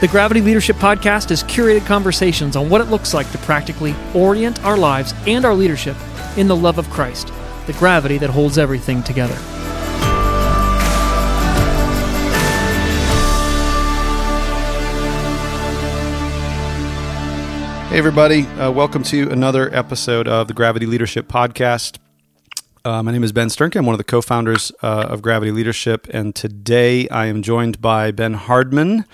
The Gravity Leadership Podcast is curated conversations on what it looks like to practically orient our lives and our leadership in the love of Christ, the gravity that holds everything together. Hey, everybody. Uh, welcome to another episode of the Gravity Leadership Podcast. Uh, my name is Ben Sternke. I'm one of the co founders uh, of Gravity Leadership. And today I am joined by Ben Hardman,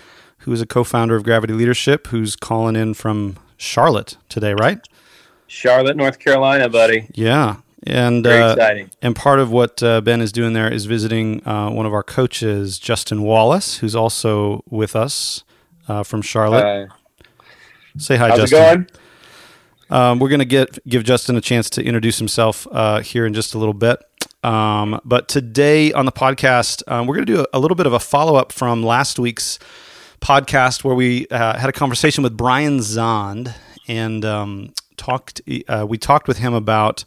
who is a co founder of Gravity Leadership, who's calling in from Charlotte today, right? Charlotte, North Carolina, buddy. Yeah. And, uh, and part of what uh, Ben is doing there is visiting uh, one of our coaches, Justin Wallace, who's also with us uh, from Charlotte. Say hi, how's Justin. Um, we're going to get give Justin a chance to introduce himself uh, here in just a little bit. Um, but today on the podcast, um, we're going to do a, a little bit of a follow up from last week's podcast where we uh, had a conversation with Brian Zahnd and um, talked. Uh, we talked with him about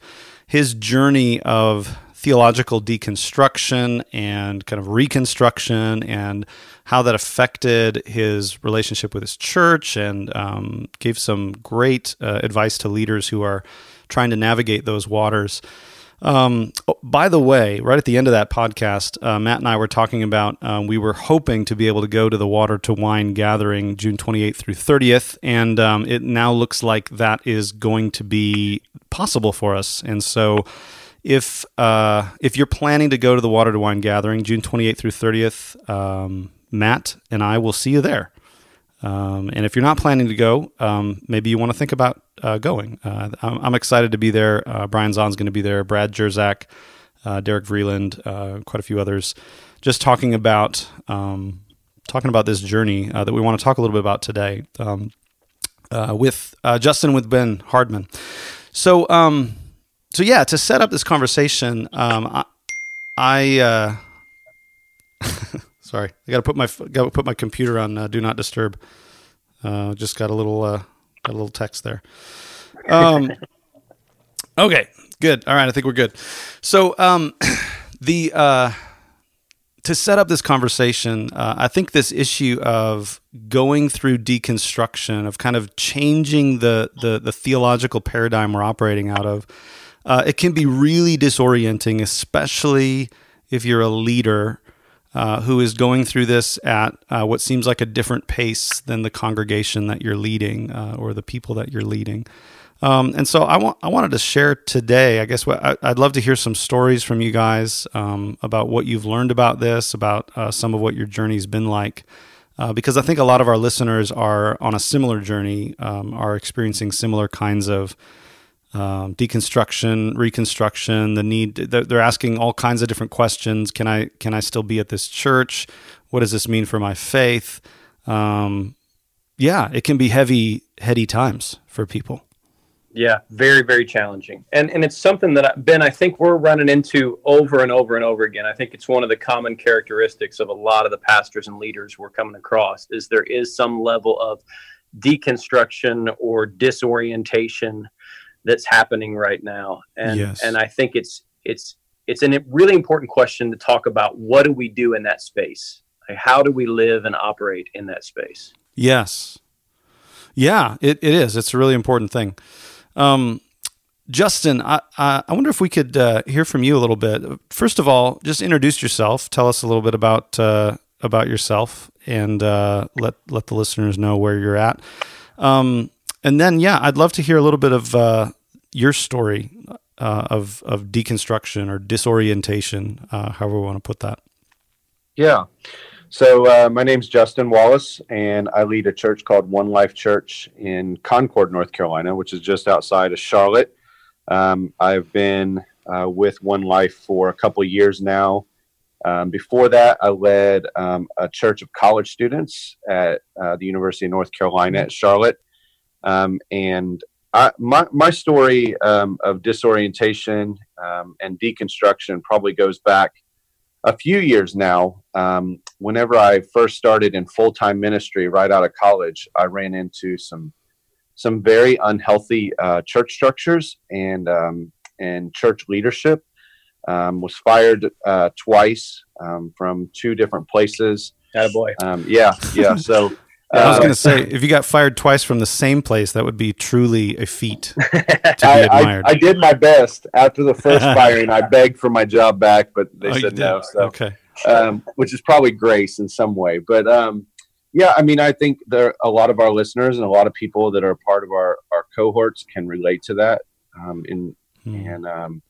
his journey of theological deconstruction and kind of reconstruction and how that affected his relationship with his church and um, gave some great uh, advice to leaders who are trying to navigate those waters. Um, oh, by the way, right at the end of that podcast, uh, Matt and I were talking about um, we were hoping to be able to go to the Water to Wine gathering June 28th through 30th, and um, it now looks like that is going to be possible for us. And so, if uh, if you're planning to go to the Water to Wine gathering June 28th through 30th, um, Matt and I will see you there. Um, and if you're not planning to go, um, maybe you want to think about uh, going. Uh, I'm, I'm excited to be there. Uh, Brian Zahnd's going to be there. Brad Jersak, uh, Derek Vreeland, uh, quite a few others, just talking about um, talking about this journey uh, that we want to talk a little bit about today um, with Justin with Ben Hardman. So, um, so yeah, to set up this conversation, um, I, I sorry, I got to put my got to put my computer on uh, do not disturb. Uh, just got a little uh, got a little text there. Um, okay, good. All right, I think we're good. So um, the uh, to set up this conversation, uh, I think this issue of going through deconstruction, of kind of changing the the, the theological paradigm we're operating out of, uh, it can be really disorienting, especially if you're a leader uh, who is going through this at uh, what seems like a different pace than the congregation that you're leading uh, or the people that you're leading. Um, and so I want I wanted to share today. I guess what I, I'd love to hear some stories from you guys um, about what you've learned about this, about uh, some of what your journey's been like, uh, because I think a lot of our listeners are on a similar journey, um, are experiencing similar kinds of um, deconstruction, reconstruction, the need. They're, asking all kinds of different questions. Can I can I still be at this church? What does this mean for my faith? Um, yeah, it can be heavy, heady times for people. Yeah, very, very challenging. And and it's something that Ben, I think we're running into over and over and over again. I think it's one of the common characteristics of a lot of the pastors and leaders we're coming across is there is some level of deconstruction or disorientation that's happening right now. And Yes. and I think it's it's it's a really important question to talk about what do we do in that space? Like, how do we live and operate in that space? Yes. Yeah, it, it is. It's a really important thing. Um, Justin, I, I I wonder if we could uh, hear from you a little bit. First of all, just introduce yourself. Tell us a little bit about uh, about yourself, and uh, let let the listeners know where you're at. Um, and then, yeah, I'd love to hear a little bit of uh, your story uh, of of deconstruction or disorientation, uh, however we want to put that. Yeah. So uh, my name's Justin Wallace, and I lead a church called One Life Church in Concord, North Carolina, which is just outside of Charlotte. Um, I've been uh, with One Life for a couple years now. Um, before that, I led um, a church of college students at uh, the University of North Carolina at Charlotte. Um, and I, my, my story um, of disorientation um, and deconstruction probably goes back a few years now. Um, whenever I first started in full time ministry right out of college, I ran into some some very unhealthy uh, church structures and um, and church leadership. Um, was fired uh, twice um, from two different places. Attaboy. Um, yeah, yeah. So I was uh, going to say, if you got fired twice from the same place, that would be truly a feat to be I, I, admired. I did my best after the first firing. I begged for my job back, but they Oh, said no. So okay. um, which is probably grace in some way. But um, yeah, I mean, I think there a lot of our listeners and a lot of people that are part of our our cohorts can relate to that. Um, in Hmm. and um,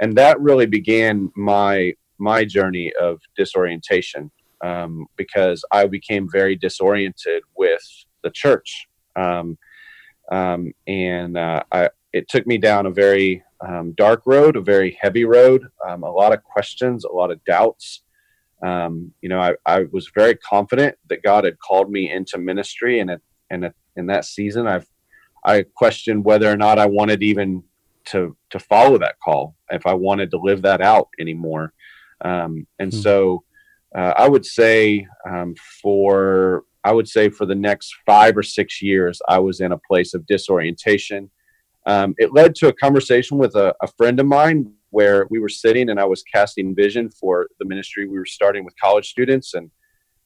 and that really began my my journey of disorientation um, because I became very disoriented with the church, um, um, and uh, I it took me down a very um, dark road, a very heavy road, um, a lot of questions, a lot of doubts. Um, you know, I, I was very confident that God had called me into ministry, and it, and it, in that season, I've I questioned whether or not I wanted even to to follow that call, if I wanted to live that out anymore. Um, and Hmm. so, uh, I would say um, for I would say for the next five or six years, I was in a place of disorientation. Um, it led to a conversation with a, a friend of mine where we were sitting and I was casting vision for the ministry we were starting with college students and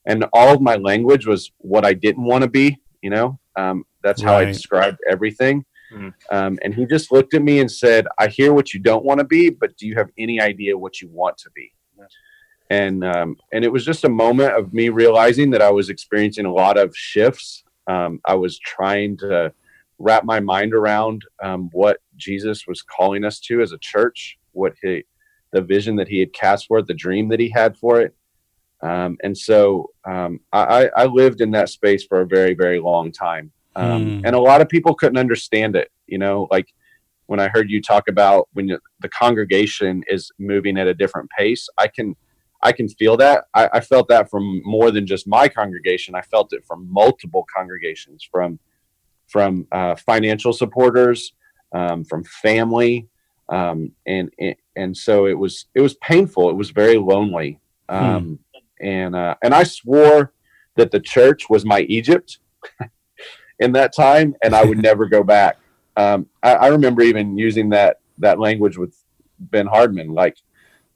and all of my language was what I didn't want to be. You know, um, that's how I described everything. Mhm. Um, and he just looked at me and said, "I hear what you don't want to be, but do you have any idea what you want to be?" And um, and it was just a moment of me realizing that I was experiencing a lot of shifts. Um, I was trying to wrap my mind around um, what Jesus was calling us to as a church, what he, the vision that he had cast for it, the dream that he had for it. Um, and so um, I, I lived in that space for a very, very long time. Um, Hmm. And a lot of people couldn't understand it. You know, like when I heard you talk about when you, the congregation is moving at a different pace, I can I can feel that. I, I felt that from more than just my congregation. I felt it from multiple congregations, from from uh, financial supporters, um, from family, um, and, and and so it was it was painful. It was very lonely, um, and uh, and I swore that the church was my Egypt in that time, and I would never go back. Um, I, I remember even using that that language with Ben Hardman, like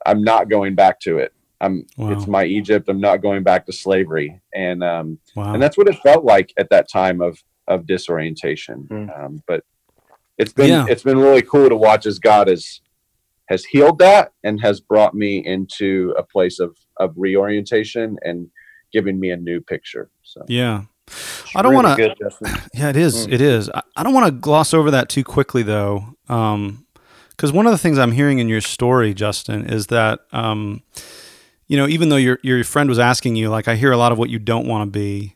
I'm not going back to it. I'm Wow. it's my Egypt. I'm not going back to slavery, and um, Wow. and that's what it felt like at that time of of disorientation. Mm. Um, but it's been Yeah. it's been really cool to watch as God has has healed that and has brought me into a place of of reorientation and giving me a new picture. So yeah. I don't Really want to. Yeah, it is. Mm. It is. I, I don't want to gloss over that too quickly, though, Um because one of the things I'm hearing in your story, Justin, is that um, you know, even though your your friend was asking you, like, I hear a lot of what you don't want to be.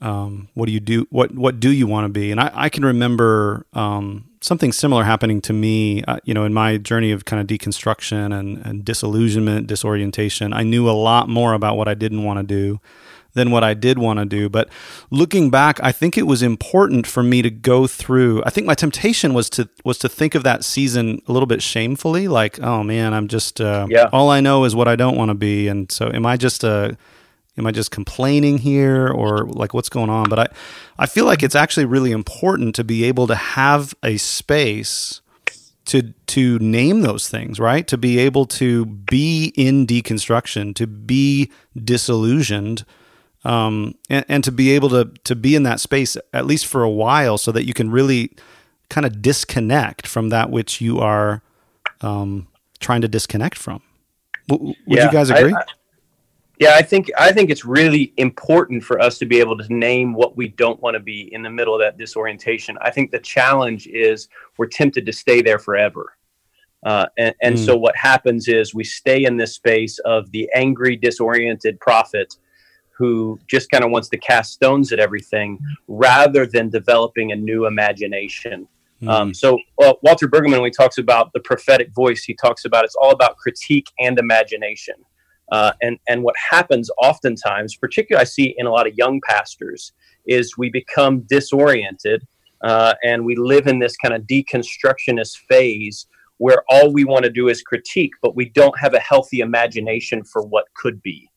Um, what do you do? What what do you want to be? And I, I can remember um, something similar happening to me. Uh, you know, in my journey of kind of deconstruction and, and disillusionment, disorientation. I knew a lot more about what I didn't want to do than what I did want to do. But looking back, I think it was important for me to go through. I think my temptation was to was to think of that season a little bit shamefully, like, oh man, I'm just uh, Yeah. all I know is what I don't want to be, and so am I just a am I just complaining here or like what's going on? But I I feel like it's actually really important to be able to have a space to to name those things, right? To be able to be in deconstruction, to be disillusioned, um, and, and to be able to to be in that space at least for a while, so that you can really kind of disconnect from that which you are um, trying to disconnect from. W- would Yeah, you guys I- agree? I- yeah, I think I think it's really important for us to be able to name what we don't want to be in the middle of that disorientation. I think the challenge is we're tempted to stay there forever. Uh, and and Mm. so what happens is we stay in this space of the angry, disoriented prophet who just kind of wants to cast stones at everything rather than developing a new imagination. Hmm. Um, so uh, Walter Brueggemann, when he talks about the prophetic voice, he talks about it's all about critique and imagination. Uh, and and what happens oftentimes, particularly I see in a lot of young pastors, is we become disoriented uh, and we live in this kind of deconstructionist phase where all we want to do is critique, but we don't have a healthy imagination for what could be.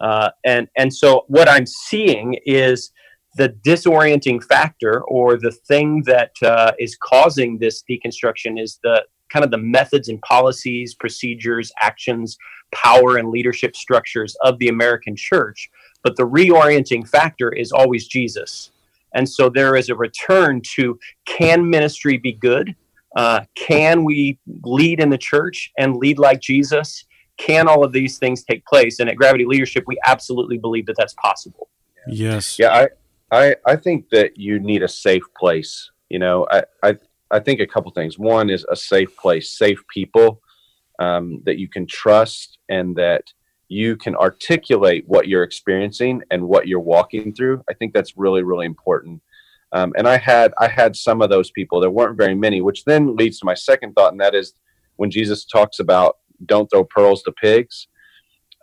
Uh, and and so what I'm seeing is the disorienting factor or the thing that uh, is causing this deconstruction is the kind of the methods and policies, procedures, actions, power, and leadership structures of the American church. But the reorienting factor is always Jesus. And so there is a return to can ministry be good? Uh, can we lead in the church and lead like Jesus? Can all of these things take place? And at Gravity Leadership, we absolutely believe that that's possible. yes. Yeah, I, I, I think that you need a safe place. You know, I, I, I think a couple things. One is a safe place, safe people um, that you can trust, and that you can articulate what you're experiencing and what you're walking through. I think that's really, really important. Um, and I had, I had some of those people. There weren't very many, which then leads to my second thought, and that is when Jesus talks about don't throw pearls to pigs.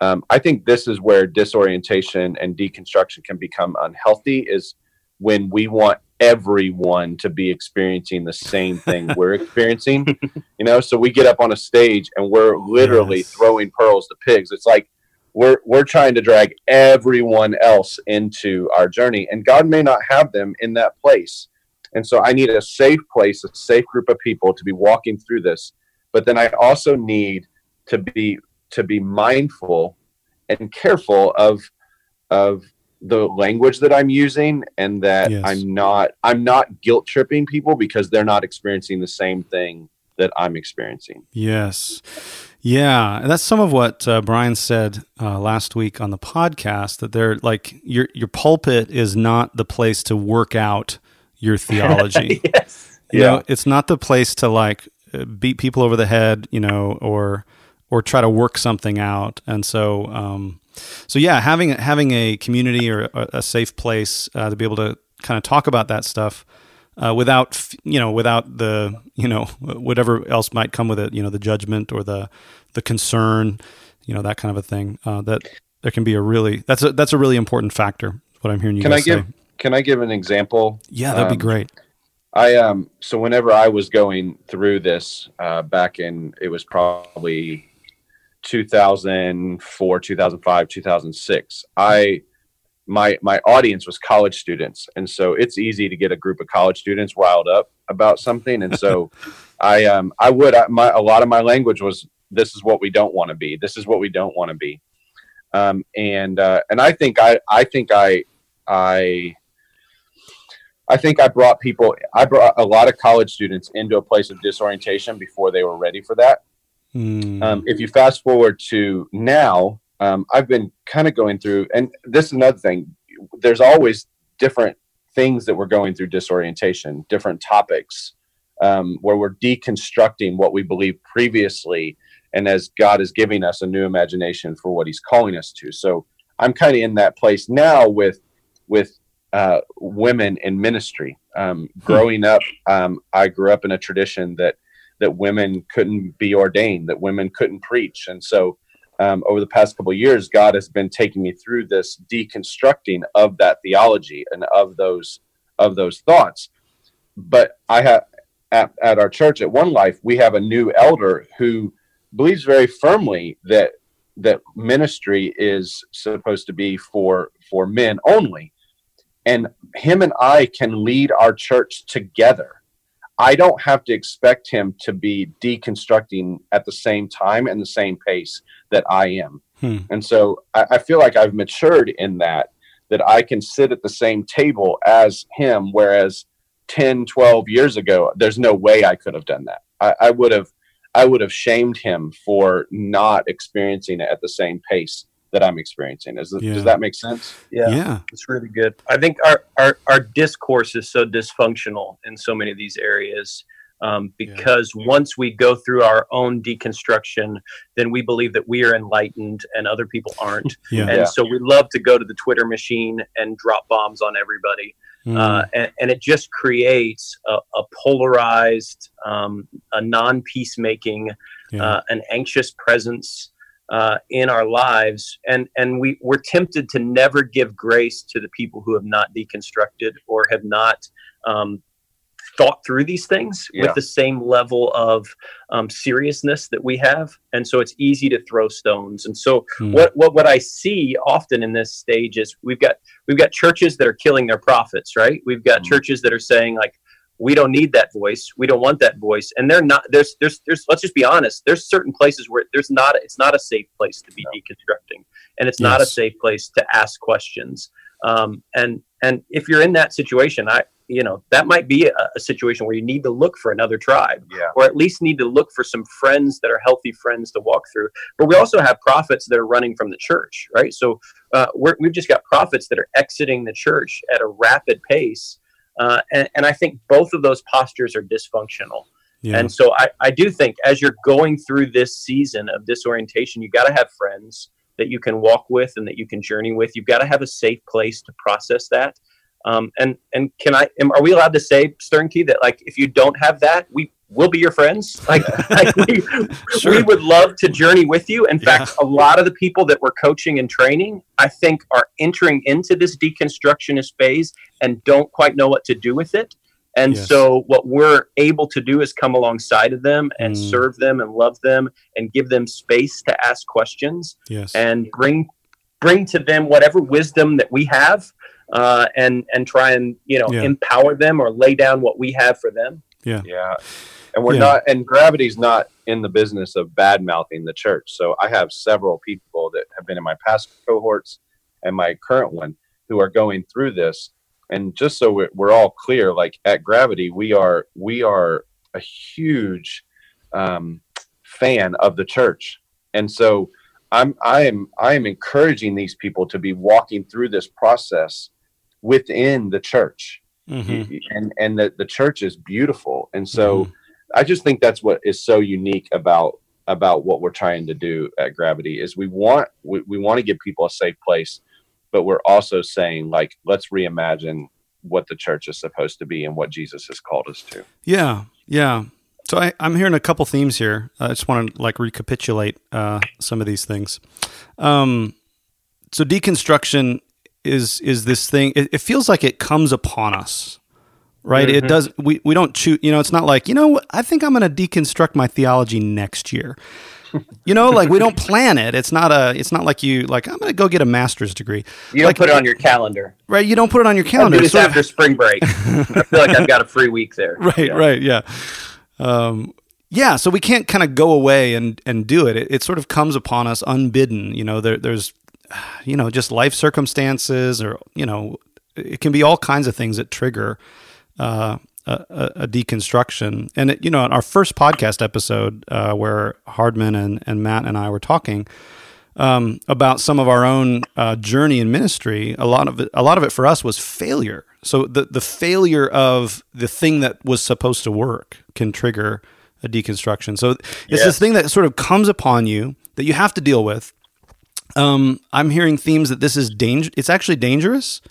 Um, I think this is where disorientation and deconstruction can become unhealthy is when we want everyone to be experiencing the same thing we're experiencing. You know, so we get up on a stage and we're literally Yes. throwing pearls to pigs. It's like we're we're trying to drag everyone else into our journey, and God may not have them in that place. And so I need a safe place, a safe group of people to be walking through this. But then I also need to be to be mindful and careful of of the language that I'm using and that Yes. I'm not I'm not guilt tripping people because they're not experiencing the same thing that I'm experiencing. Yes. Yeah, that's some of what uh, Brian said uh, last week on the podcast. That they're like your your pulpit is not the place to work out your theology. yes. You Yeah. know, it's not the place to like uh, beat people over the head, you know, or or try to work something out. And so, um, so yeah, having having a community or a, a safe place uh, to be able to kind of talk about that stuff uh, without you know without the you know whatever else might come with it, you know, the judgment or the the concern, you know, that kind of a thing. Uh, that there can be a really that's a that's a really important factor. What I'm hearing you Can I give say. can I give an example? Yeah, that'd be um, great. I um so whenever I was going through this uh, back in it was probably 2004, 2005, 2006. I my my audience was college students, and so it's easy to get a group of college students riled up about something. And so I um I would I, my a lot of my language was this is what we don't want to be. This is what we don't want to be. Um and uh, and I think I I think I I I think I brought people, I brought a lot of college students into a place of disorientation before they were ready for that. Mm. Um, if you fast forward to now, um, I've been kind of going through, and this is another thing. There's always different things that we're going through disorientation, different topics um, where we're deconstructing what we believed previously, and as God is giving us a new imagination for what He's calling us to. So I'm kind of in that place now with with uh, women in ministry. Um, growing up, um, I grew up in a tradition that that women couldn't be ordained, that women couldn't preach, and so um, over the past couple years, God has been taking me through this deconstructing of that theology and of those of those thoughts. But I have at, at our church at One Life, we have a new elder who believes very firmly that that ministry is supposed to be for for men only. And him and I can lead our church together I don't have to expect him to be deconstructing at the same time and the same pace that I am. Hmm. And so I, I, feel like I've matured in that, that I can sit at the same table as him, whereas 10, 12 years ago, there's no way I could have done that. I, I would have I would have shamed him for not experiencing it at the same pace that I'm experiencing. Is, yeah. Does that make sense? Yeah, yeah, it's really good. I think our, our, our discourse is so dysfunctional in so many of these areas um, because yeah. once we go through our own deconstruction, then we believe that we are enlightened and other people aren't. yeah. And yeah. so we love to go to the Twitter machine and drop bombs on everybody. Mm. Uh, and, and, it just creates a, a polarized, um, a non peacemaking, uh, an anxious presence uh, in our lives, and and we we're tempted to never give grace to the people who have not deconstructed or have not um, thought through these things yeah. with the same level of um, seriousness that we have, and so it's easy to throw stones. And so hmm. what what what I see often in this stage is we've got we've got churches that are killing their prophets, right? We've got hmm. churches that are saying like we don't need that voice. We don't want that voice. And they're not there's there's there's let's just be honest. There's certain places where there's not it's not a safe place to be no. deconstructing. And it's yes. not a safe place to ask questions. Um, and and if you're in that situation i you know that might be a, a, situation where you need to look for another tribe yeah. or at least need to look for some friends that are healthy friends to walk through. But we also have prophets that are running from the church right? So uh, we have just got prophets that are exiting the church at a rapid pace uh, and, and, I think both of those postures are dysfunctional. Yeah. And so I, I do think as you're going through this season of disorientation, you got to have friends that you can walk with and that you can journey with. You've got to have a safe place to process that. Um, and and can I? Am, are we allowed to say Sternke that like if you don't have that, we we'll be your friends. Like, like we, sure. we would love to journey with you. In yeah. fact, a lot of the people that we're coaching and training, I think, are entering into this deconstructionist phase and don't quite know what to do with it. And yes. so, what we're able to do is come alongside of them and mm. serve them and love them and give them space to ask questions yes. and bring bring to them whatever wisdom that we have uh, and and try and you know yeah. empower them or lay down what we have for them. Yeah, yeah and we're yeah. not and gravity's not in the business of bad mouthing the church. So i have several people that have been in my past cohorts and my current one who are going through this. And just so we're, we're all clear like at gravity we are we are a huge um, fan of the church. And so i'm i am i am encouraging these people to be walking through this process within the church. Mm-hmm. and and the, the church is beautiful. And so mm-hmm I just think that's what is so unique about about what we're trying to do at Gravity is we want we, we want to give people a safe place, but we're also saying like let's reimagine what the church is supposed to be and what Jesus has called us to. Yeah, yeah. So I, am hearing a couple themes here. I just want to like recapitulate uh, some of these things. Um, so deconstruction is is this thing. It, it feels like it comes upon us right? Mm-hmm. It does. We we don't choose. You know, it's not like you know. I think I'm going to deconstruct my theology next year. you know, like we don't plan it. It's not a. It's not like you like. I'm going to go get a master's degree. You like, don't put it on your calendar, right? You don't put it on your calendar. I'll do this after of, spring break. I feel like I've got a free week there. Right. Yeah. Right. Yeah. Um, yeah. So we can't kind of go away and and do it. it. It sort of comes upon us unbidden. You know, there, there's, you know, just life circumstances, or you know, it can be all kinds of things that trigger uh, a, a, deconstruction. And it, you know, in our first podcast episode, uh, where Hardman and, and Matt and I were talking um, about some of our own uh, journey in ministry, a lot of it, a lot of it for us was failure. So the the failure of the thing that was supposed to work can trigger a deconstruction. So it's this thing that sort of comes upon you that you have to deal with. Um, I'm hearing themes that this is danger. It's actually dangerous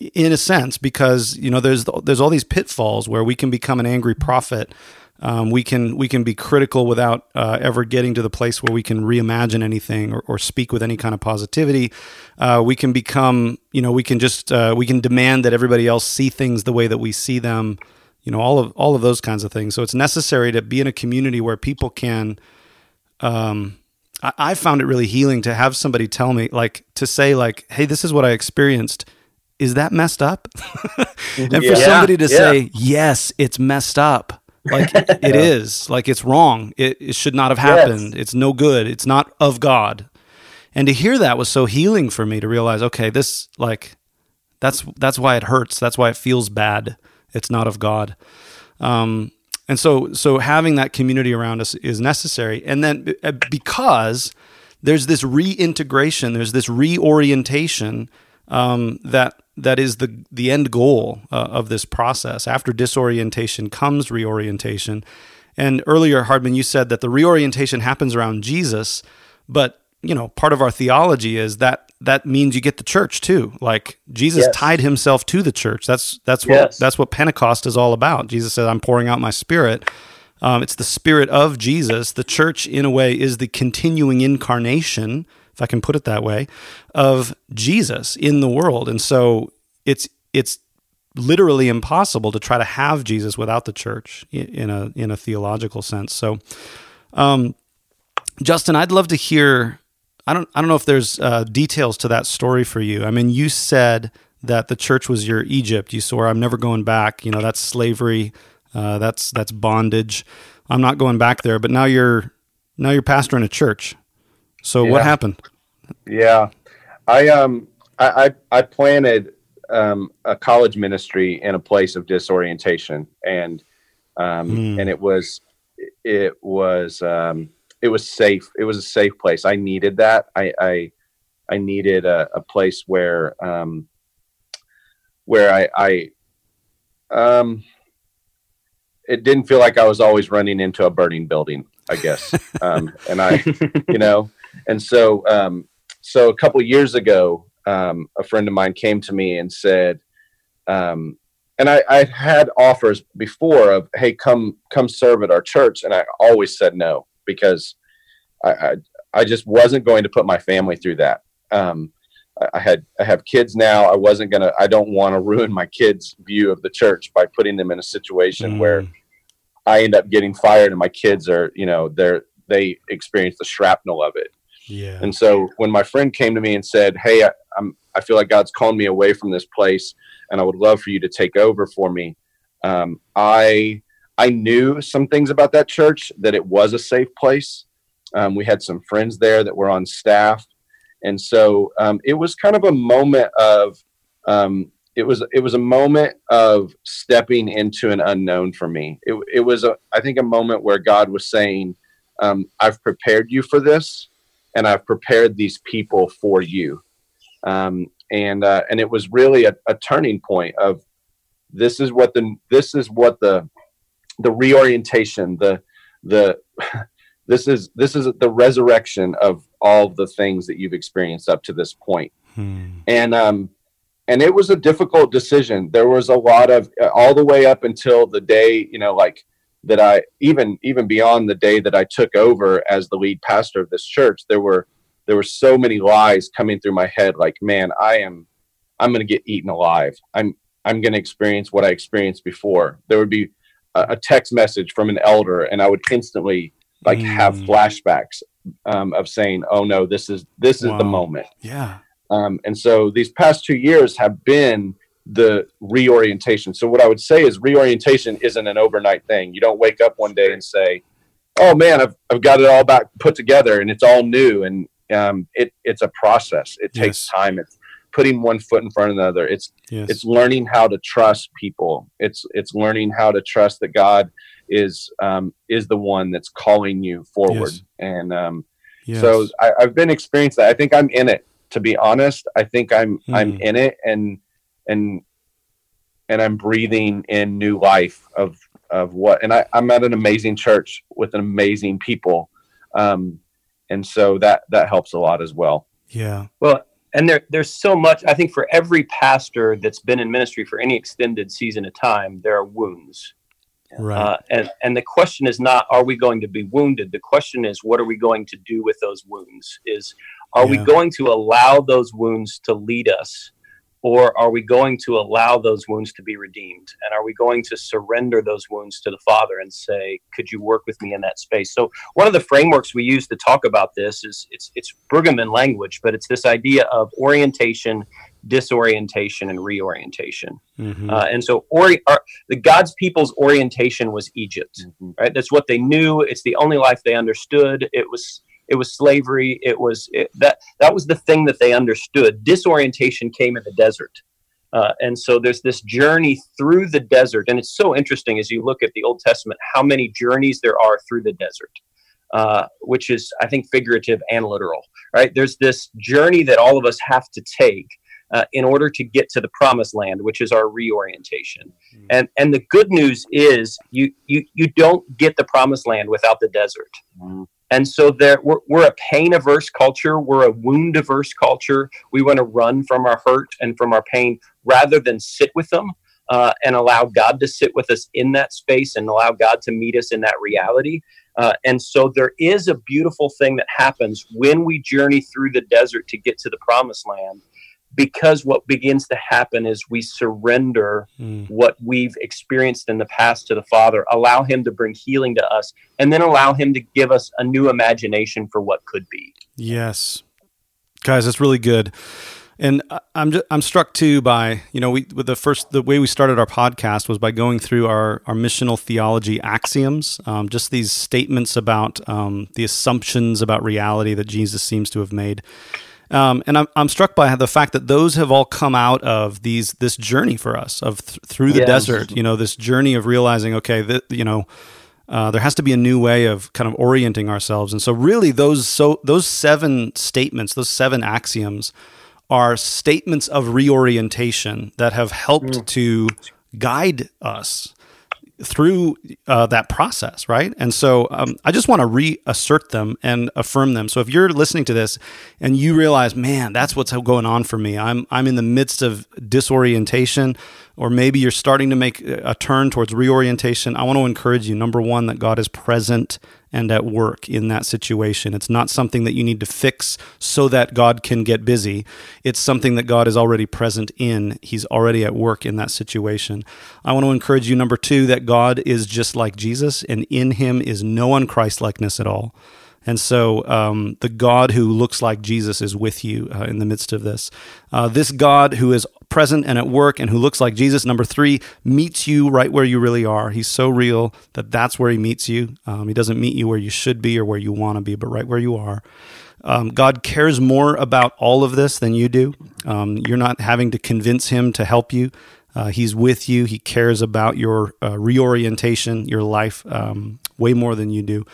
in a sense because you know there's there's all these pitfalls where we can become an angry prophet Um, we can we can be critical without uh, ever getting to the place where we can reimagine anything or, or speak with any kind of positivity. Uh, we can become, you know, we can just uh, we can demand that everybody else see things the way that we see them. You know, all of all of those kinds of things. So it's necessary to be in a community where people can. Um, I, I found it really healing to have somebody tell me, like, to say, like, "Hey, this is what I experienced." Is that messed up? and for somebody to Yeah. say, "Yes, it's messed up," like it is like it's wrong. It, it should not have happened. It's no good. It's not of god. And to hear that was so healing for me to realize okay this like that's that's why it hurts. That's why it feels bad. It's not of god. Um, and so so having that community around us is necessary. And then uh, because there's this reintegration there's this reorientation um, that that is the the end goal uh, of this process. After disorientation comes reorientation. And earlier, Hardman, you said that the reorientation happens around Jesus, but you know, part of our theology is that that means you get the church too. Like Jesus Yes. tied himself to the church. That's that's what Yes. that's what Pentecost is all about. Jesus said, "I'm pouring out my Spirit." Um, it's the Spirit of Jesus. The church, in a way, is the continuing incarnation, if I can put it that way, of Jesus in the world. And so it's it's literally impossible to try to have Jesus without the church in a in a theological sense. So, um, Justin, I'd love to hear. I don't I don't know if there's uh, details to that story for you. I mean, you said that the church was your Egypt. You swore, "I'm never going back." You know, that's slavery. Uh, that's that's bondage. I'm not going back there. But now you're now you're pastoring a church. So what happened? Yeah, I um I I, I planted um, a college ministry in a place of disorientation, and um, Hmm. and it was it was um, it was safe. It was a safe place. I needed that. I I, I needed a, a place where um, where I I um it didn't feel like I was always running into a burning building. I guess, um, and I you know and so um, so a couple years ago um, a friend of mine came to me and said um, and I, I had offers before of hey come come serve at our church and i always said no because i i, I just wasn't going to put my family through that. Um, I, had i have kids now. I wasn't gonna i don't want to ruin my kids view of the church by putting them in a situation where Mm. i end up getting fired and my kids are you know they're they experience the shrapnel of it yeah, and so when my friend came to me and said, "Hey, I, I'm I feel like God's calling me away from this place, and I would love for you to take over for me," um, I I knew some things about that church that it was a safe place. Um, we had some friends there that were on staff, and so um, it was kind of a moment of um, it was it was a moment of stepping into an unknown for me. It, it was a I think a moment where God was saying, um, "I've prepared you for this." And I've prepared these people for you. Um, and uh, and it was really a, a turning point of this is what the this is what the the reorientation the the this is this is the resurrection of all the things that you've experienced up to this point Hmm. and um and it was a difficult decision there was a lot of uh, all the way up until the day you know like that i even even beyond the day that i took over as the lead pastor of this church there were there were so many lies coming through my head like man i am i'm going to get eaten alive. I'm i'm going to experience what i experienced before. There would be a, a text message from an elder and i would instantly like have Mm. flashbacks um, of saying oh no this is this is the moment. Yeah, um, and so these past two years have been the reorientation. So what I would say is reorientation isn't an overnight thing. You don't wake up one day and say, "Oh man, I've I've got it all back put together and it's all new." And um, it it's a process. It takes Yes. time. It's putting one foot in front of another. It's yes, it's learning how to trust people. It's it's learning how to trust that God is um, is the one that's calling you forward. Yes. And um, so I, I've been experiencing that. I think I'm in it. To be honest, I think I'm I'm Hmm. in it, and and and I'm breathing in new life of of what. And I, I'm at an amazing church with amazing people, um, and so that that helps a lot as well. yeah, Well, and there there's so much. I think for every pastor that's been in ministry for any extended season of time, there are wounds. Right. Uh, and and the question is not are we going to be wounded? The question is what are we going to do with those wounds? Is are we going to allow those wounds to lead us, or are we going to allow those wounds to be redeemed? And are we going to surrender those wounds to the Father and say, "Could you work with me in that space?" So one of the frameworks we use to talk about this is it's it's Brueggemann language, but it's this idea of orientation, disorientation, and reorientation. Mhm. Uh, and so, ori- our, the God's people's orientation was Egypt, right? That's what they knew. It's the only life they understood. It was it was slavery. It was it, that that was the thing that they understood. Disorientation came in the desert, uh, and so there's this journey through the desert, and it's so interesting as you look at the Old Testament how many journeys there are through the desert. Uh, which is, I think, figurative and literal, right? There's this journey that all of us have to take uh, in order to get to the promised land, which is our reorientation. And and the good news is you you you don't get the promised land without the desert. Mhm. And so there we're, we're a pain averse culture. We're a wound averse culture. We want to run from our hurt and from our pain rather than sit with them uh, and allow God to sit with us in that space and allow God to meet us in that reality. Uh, and so there is a beautiful thing that happens when we journey through the desert to get to the promised land because what begins to happen is we surrender Mm. what we've experienced in the past to the Father, allow Him to bring healing to us, and then allow Him to give us a new imagination for what could be. Yes, guys, that's really good. And I'm just, I'm struck too by you know we with the first the way we started our podcast was by going through our our missional theology axioms, um, just these statements about um, the assumptions about reality that Jesus seems to have made. Um, and I'm, I'm struck by the fact that those have all come out of these this journey for us of th- through the desert. You know, this journey of realizing, okay, that you know, uh, there has to be a new way of kind of orienting ourselves. And so, really, those so those seven statements, those seven axioms, are statements of reorientation that have helped to guide us through uh, that process, right? And so um, I just want to reassert them and affirm them. So if you're listening to this and you realize, man, that's what's going on for me. I'm I'm in the midst of disorientation, or maybe you're starting to make a turn towards reorientation. I want to encourage you. Number one, that God is present and at work in that situation. It's not something that you need to fix so that God can get busy. It's something that God is already present in. He's already at work in that situation. I want to encourage you, number two, that God is just like Jesus, and in him is no unChristlikeness at all. And so um, the God who looks like Jesus is with you uh, in the midst of this. Uh, this God who is present and at work and who looks like Jesus, number three, meets you right where you really are. He's so real that that's where he meets you. Um, he doesn't meet you where you should be or where you want to be, but right where you are. Um, God cares more about all of this than you do. Um, you're not having to convince him to help you. Uh, he's with you. He cares about your uh, reorientation, your life, um, way more than you do.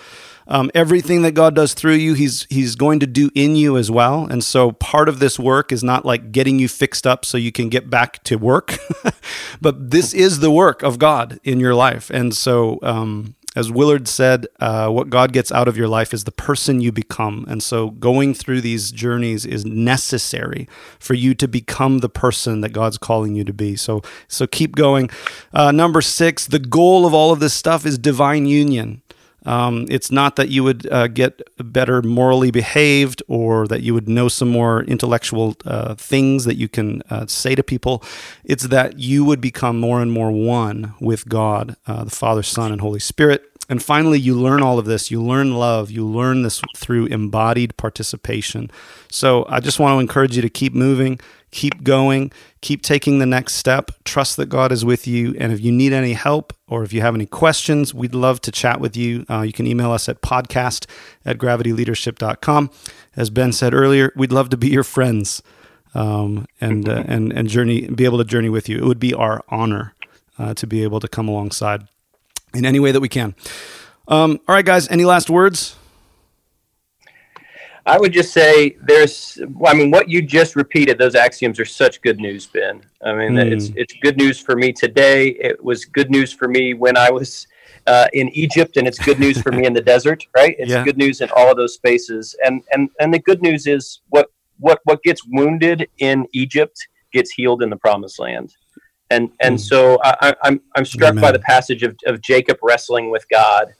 Um, everything that God does through you, He's He's going to do in you as well. And so, part of this work is not like getting you fixed up so you can get back to work, but this is the work of God in your life. And so, um, as Willard said, uh, what God gets out of your life is the person you become. And so going through these journeys is necessary for you to become the person that God's calling you to be. So, so keep going. Uh, number six, the goal of all of this stuff is divine union. Um, it's not that you would uh, get better morally behaved or that you would know some more intellectual uh, things that you can uh, say to people. It's that you would become more and more one with God, uh, the Father, Son, and Holy Spirit. And finally, you learn all of this. You learn love. You learn this through embodied participation. So I just want to encourage you to keep moving, keep going, keep taking the next step. Trust that God is with you. And if you need any help or if you have any questions, we'd love to chat with you. Uh, you can email us at podcast at gravityleadership.com. As Ben said earlier, we'd love to be your friends um, and, uh, and, and journey, be able to journey with you. It would be our honor uh, to be able to come alongside in any way that we can. Um, all right, guys, any last words? I would just say there's, well, I mean, what you just repeated, those axioms are such good news, Ben. I mean, Mm. it's it's good news for me today. It was good news for me when I was uh, in Egypt, and it's good news for me in the desert. Right? It's Yeah. good news in all of those spaces. And and and the good news is what what what gets wounded in Egypt gets healed in the Promised Land. And and mm. so I, am I'm, I'm struck Amen. by the passage of, of Jacob wrestling with God.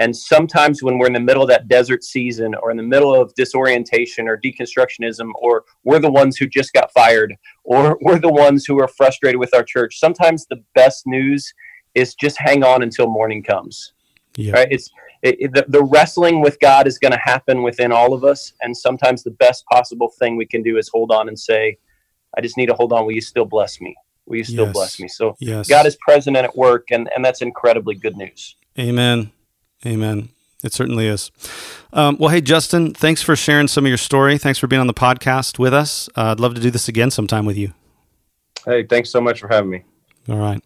And sometimes when we're in the middle of that desert season or in the middle of disorientation or deconstructionism, or we're the ones who just got fired, or we're the ones who are frustrated with our church, sometimes the best news is just hang on until morning comes. Yeah. Right? It's it, it, the, the wrestling with God is going to happen within all of us. And sometimes the best possible thing we can do is hold on and say, I just need to hold on. Will you still bless me? Will you still yes. bless me? So yes. God is present and at work, and, and that's incredibly good news. Amen. Amen. It certainly is. Um, well, hey, Justin, thanks for sharing some of your story. Thanks for being on the podcast with us. Uh, I'd love to do this again sometime with you. Hey, thanks so much for having me. All right.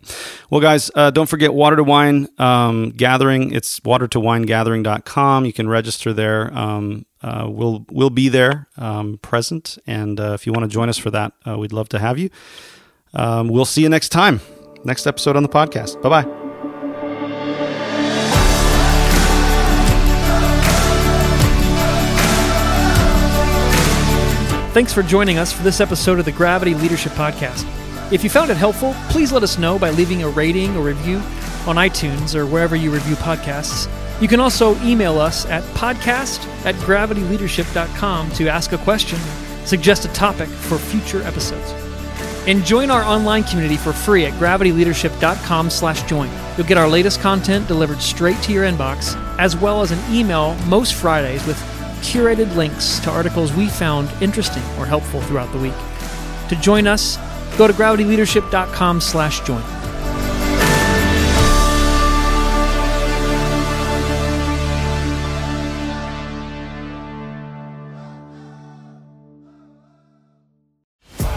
Well, guys, uh, don't forget Water to Wine um, Gathering. It's watertowinegathering.com. You can register there. Um, uh, we'll we'll be there um, present, and uh, if you want to join us for that, uh, we'd love to have you. Um, we'll see you next time, next episode on the podcast. Bye bye. Thanks for joining us for this episode of the Gravity Leadership Podcast. If you found it helpful, please let us know by leaving a rating or review on iTunes or wherever you review podcasts. You can also email us at podcast at gravityleadership.com to ask a question, suggest a topic for future episodes. And join our online community for free at gravityleadership.com slash join. You'll get our latest content delivered straight to your inbox, as well as an email most Fridays with curated links to articles we found interesting or helpful throughout the week. To join us, Go to gravityleadership.com